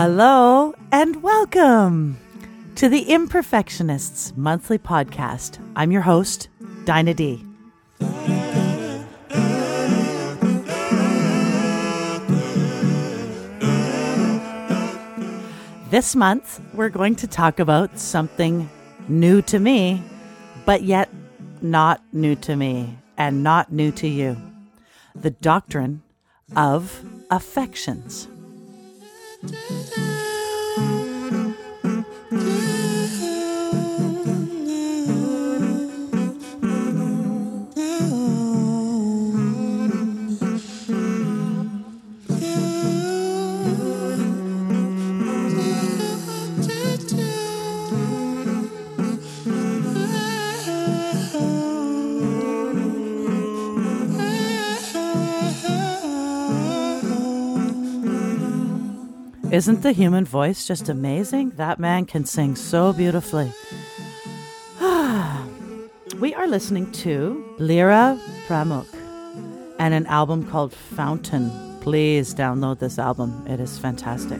Hello and welcome to the Imperfectionists monthly podcast. I'm your host, Dinah D. This month, we're going to talk about something new to me, but yet not new to me and not new to you the doctrine of affections da, da. Isn't the human voice just amazing? That man can sing so beautifully. we are listening to Lyra Pamuk and an album called Fountain. Please download this album, it is fantastic.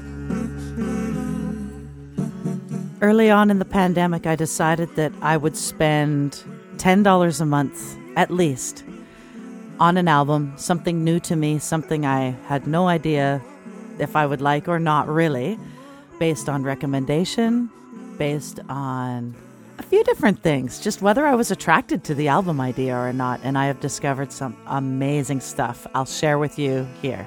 Early on in the pandemic, I decided that I would spend $10 a month at least on an album, something new to me, something I had no idea if I would like or not, really, based on recommendation, based on a few different things, just whether I was attracted to the album idea or not. And I have discovered some amazing stuff I'll share with you here.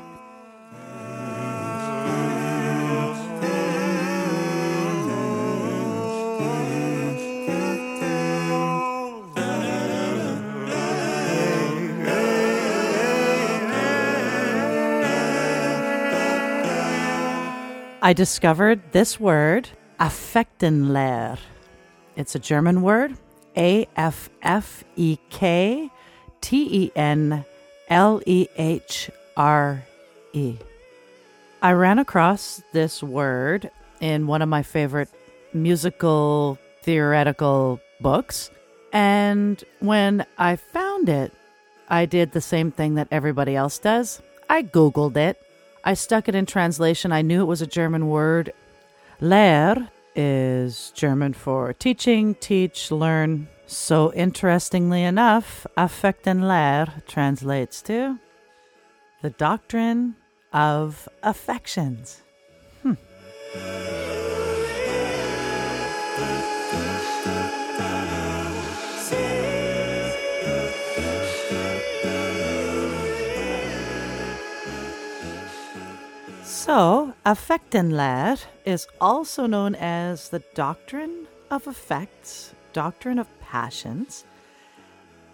I discovered this word, Affektenlehre. It's a German word, A F F E K T E N L E H R E. I ran across this word in one of my favorite musical theoretical books. And when I found it, I did the same thing that everybody else does. I Googled it I stuck it in translation. I knew it was a German word. Lehr is German for teaching, teach, learn. So, interestingly enough, Affektenlehre translates to the doctrine of affections. Hmm. So, Affektenlehre is also known as the doctrine of effects, doctrine of passions,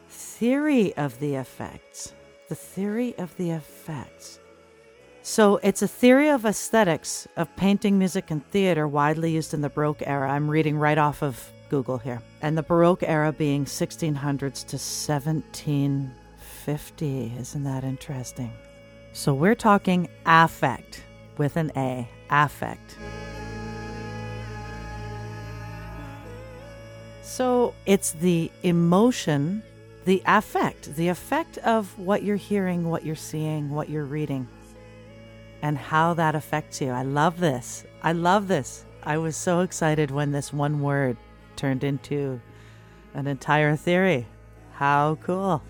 theory of the effects, the theory of the effects. So, it's a theory of aesthetics of painting, music, and theater widely used in the Baroque era. I'm reading right off of Google here. And the Baroque era being 1600s to 1750. Isn't that interesting? So, we're talking affect with an A, affect. So it's the emotion, the affect, the effect of what you're hearing, what you're seeing, what you're reading, and how that affects you. I love this. I love this. I was so excited when this one word turned into an entire theory. How cool!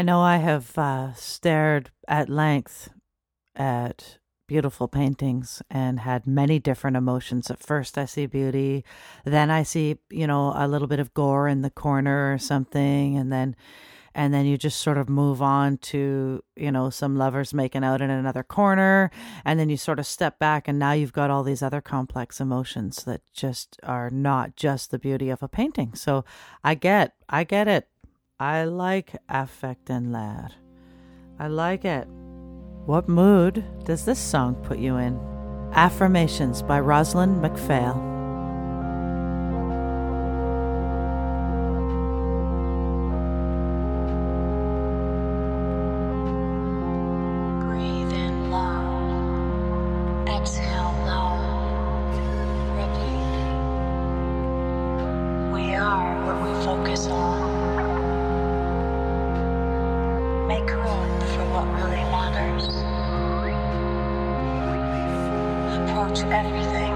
I know I have uh, stared at length at beautiful paintings and had many different emotions. At first, I see beauty, then I see, you know, a little bit of gore in the corner or something, and then and then you just sort of move on to you know some lovers making out in another corner and then you sort of step back and now you've got all these other complex emotions that just are not just the beauty of a painting so i get i get it I like Affektenlehre. I like it. What mood does this song put you in? Affirmations by Rozalind McPhail. Approach everything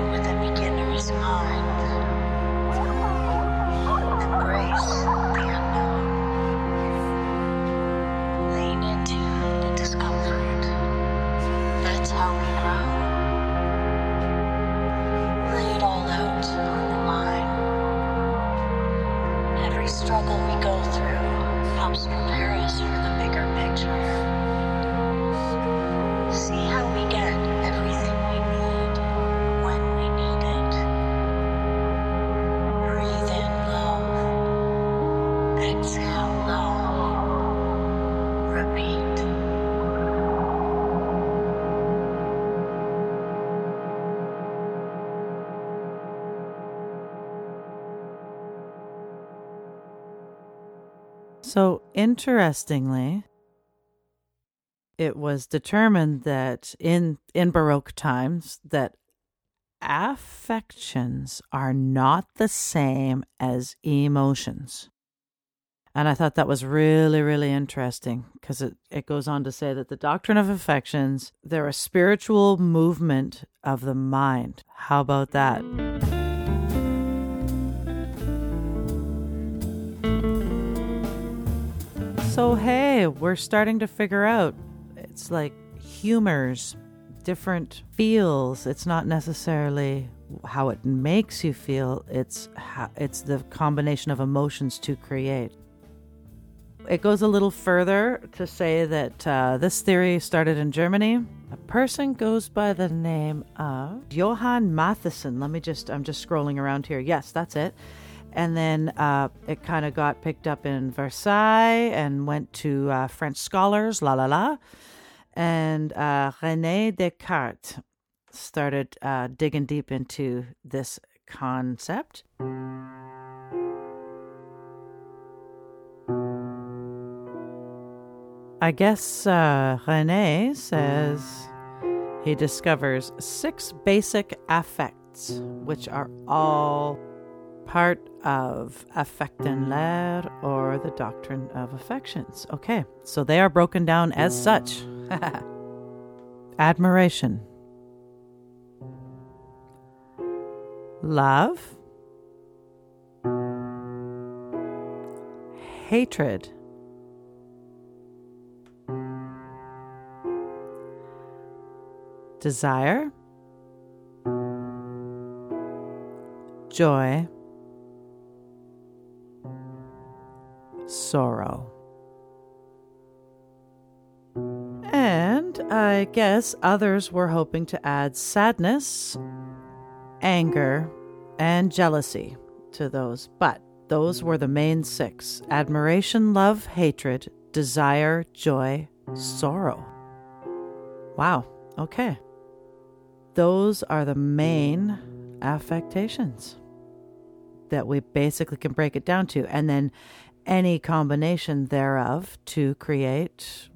So, interestingly, it was determined that in in baroque times that affections are not the same as emotions. And I thought that was really, really interesting because it, it goes on to say that the doctrine of affections, they're a spiritual movement of the mind. How about that? So, hey, we're starting to figure out it's like humors, different feels. It's not necessarily how it makes you feel, it's how, it's the combination of emotions to create. It goes a little further to say that uh, this theory started in Germany. A person goes by the name of Johann Mattheson. Let me just, I'm just scrolling around here. Yes, that's it. And then uh, it kind of got picked up in Versailles and went to uh, French scholars, la la la. And uh, Rene Descartes started uh, digging deep into this concept. I guess uh, Rene says he discovers six basic affects, which are all part of Affektenlehre or the doctrine of affections. Okay, so they are broken down as such. Admiration, love, hatred, desire, joy, sorrow. And I guess others were hoping to add sadness, anger, and jealousy to those, but those were the main six admiration, love, hatred, desire, joy, sorrow. Wow, okay. Those are the main affectations that we basically can break it down to. And then any combination thereof to create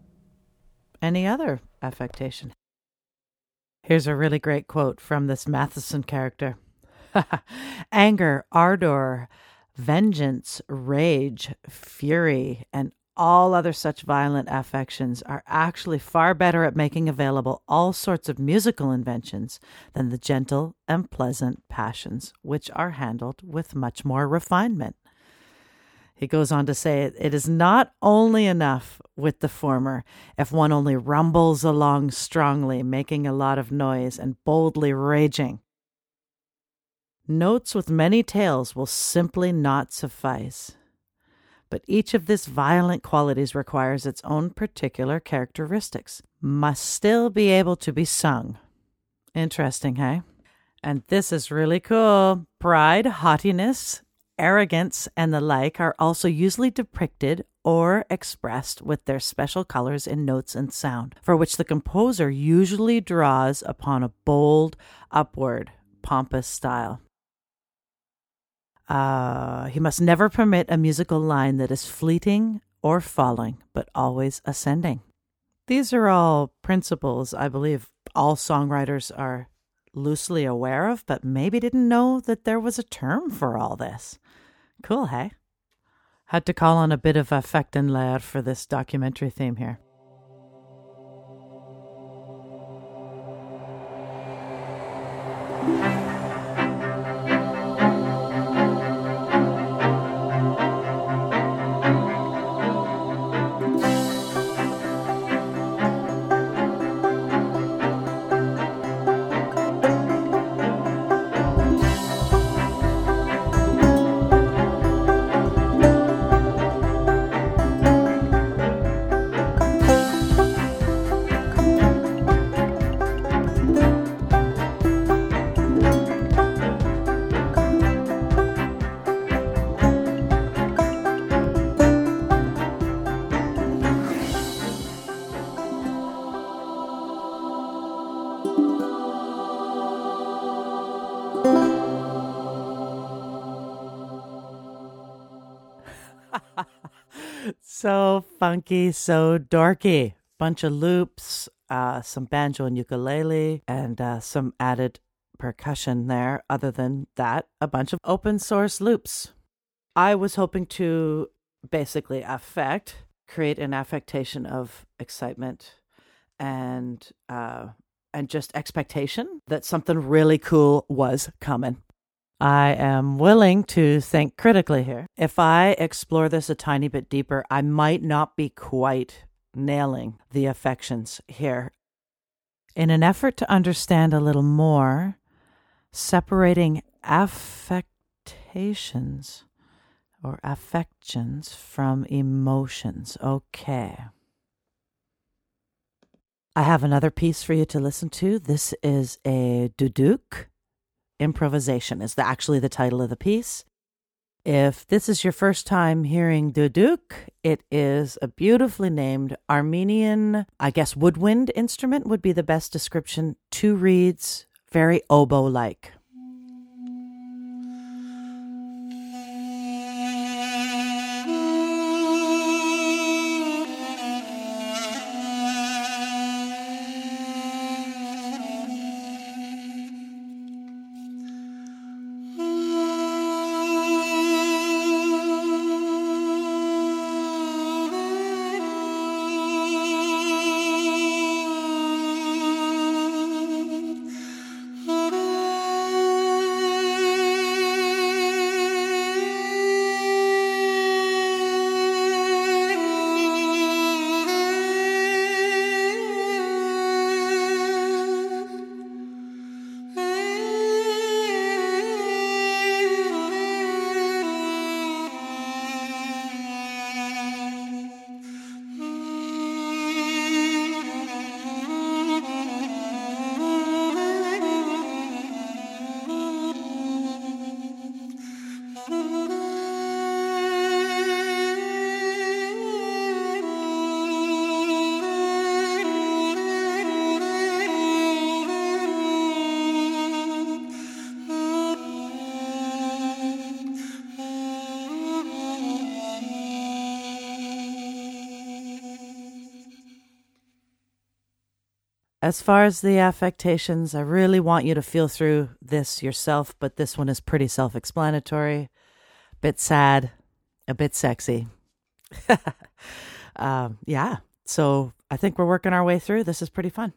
any other affectation. Here's a really great quote from this Mattheson character Anger, ardor, vengeance, rage, fury, and all other such violent affections are actually far better at making available all sorts of musical inventions than the gentle and pleasant passions, which are handled with much more refinement. He goes on to say, It is not only enough with the former if one only rumbles along strongly, making a lot of noise and boldly raging. Notes with many tails will simply not suffice. But each of these violent qualities requires its own particular characteristics, must still be able to be sung. Interesting, hey? And this is really cool. Pride, haughtiness, arrogance, and the like are also usually depicted or expressed with their special colors in notes and sound, for which the composer usually draws upon a bold, upward, pompous style. Uh, he must never permit a musical line that is fleeting or falling, but always ascending. These are all principles I believe all songwriters are loosely aware of, but maybe didn't know that there was a term for all this. Cool, hey? Had to call on a bit of Lehre for this documentary theme here. So funky, so dorky. Bunch of loops, uh, some banjo and ukulele, and uh, some added percussion there. Other than that, a bunch of open source loops. I was hoping to basically affect, create an affectation of excitement and uh, and just expectation that something really cool was coming. I am willing to think critically here. If I explore this a tiny bit deeper, I might not be quite nailing the affections here. In an effort to understand a little more, separating affectations or affections from emotions. Okay. I have another piece for you to listen to. This is a duduk improvisation is the, actually the title of the piece. If this is your first time hearing duduk, it is a beautifully named Armenian, I guess woodwind instrument would be the best description. Two reeds, very oboe like. As far as the affectations, I really want you to feel through this yourself, but this one is pretty self explanatory. Bit sad, a bit sexy. um, yeah, so I think we're working our way through. This is pretty fun.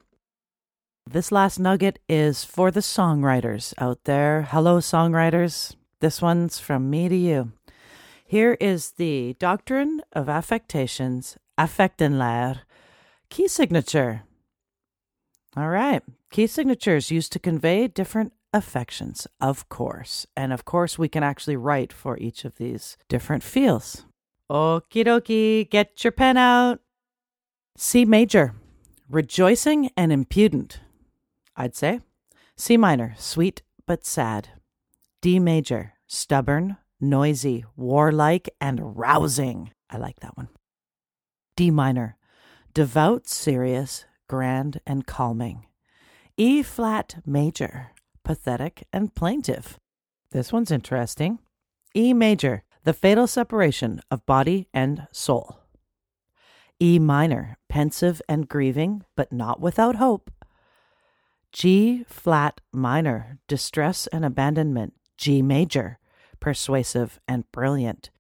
This last nugget is for the songwriters out there. Hello, songwriters. This one's from me to you. Here is the Doctrine of Affectations, Affektenlehre, key signature. All right. Key signatures used to convey different affections, of course. And of course, we can actually write for each of these different feels. Okie dokie, get your pen out. C major, rejoicing and impudent, I'd say. C minor, sweet but sad. D major, stubborn, noisy, warlike, and rousing. I like that one. D minor, devout, serious, grand, and calming. E flat major, pathetic and plaintive. This one's interesting. E major, the fatal separation of body and soul. E minor, pensive and grieving, but not without hope. G flat minor, distress and abandonment. G major, persuasive and brilliant.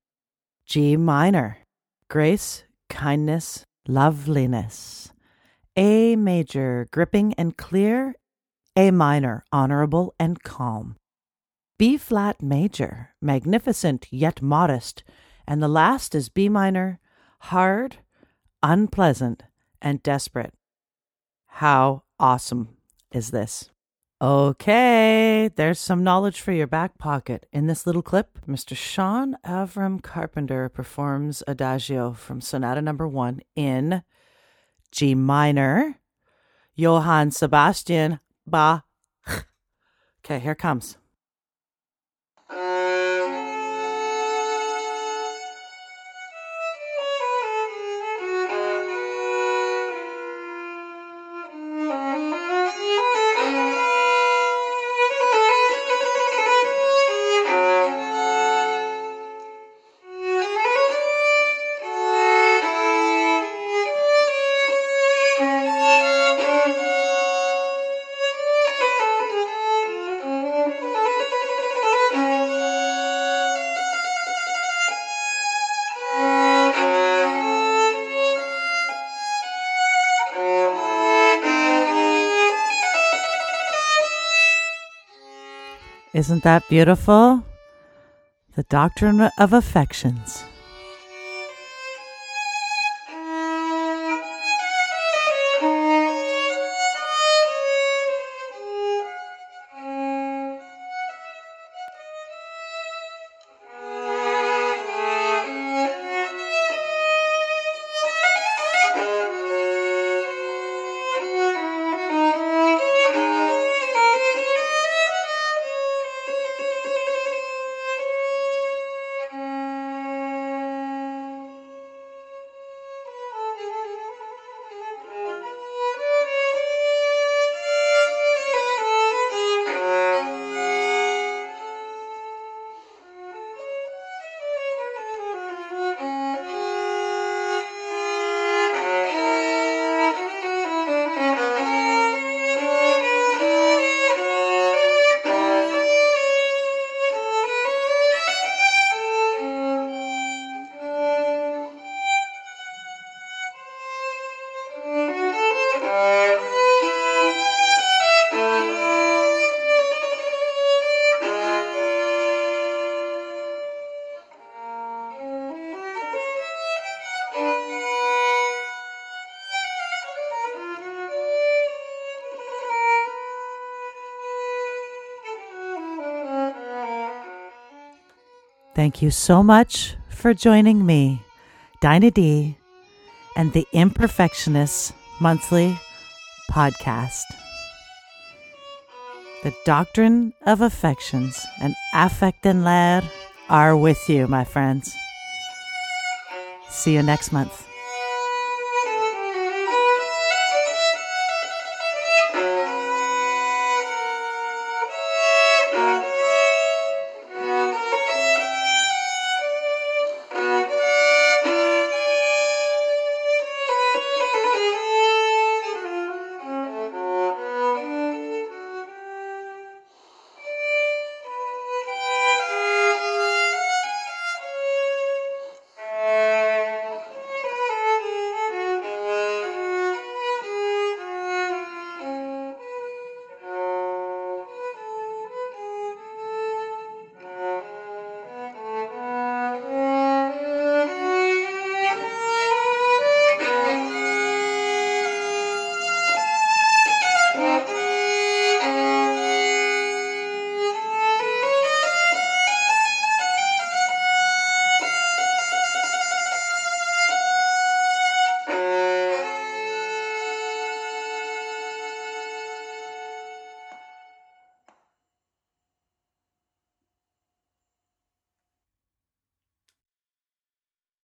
G minor, grace, kindness, loveliness. A major, gripping and clear. A minor, honorable and calm. B flat major, magnificent yet modest. And the last is B minor, hard, unpleasant, and desperate. How awesome is this? Okay, there's some knowledge for your back pocket. In this little clip, Mr. Sean Avram Carpenter performs Adagio from Sonata Number One in G minor. Johann Sebastian Bach. Okay, here comes. Isn't that beautiful? The doctrine of affections. Thank you so much for joining me, Dinah D, and the Imperfectionists Monthly Podcast. The doctrine of affections and Affektenlehre are with you, my friends. See you next month.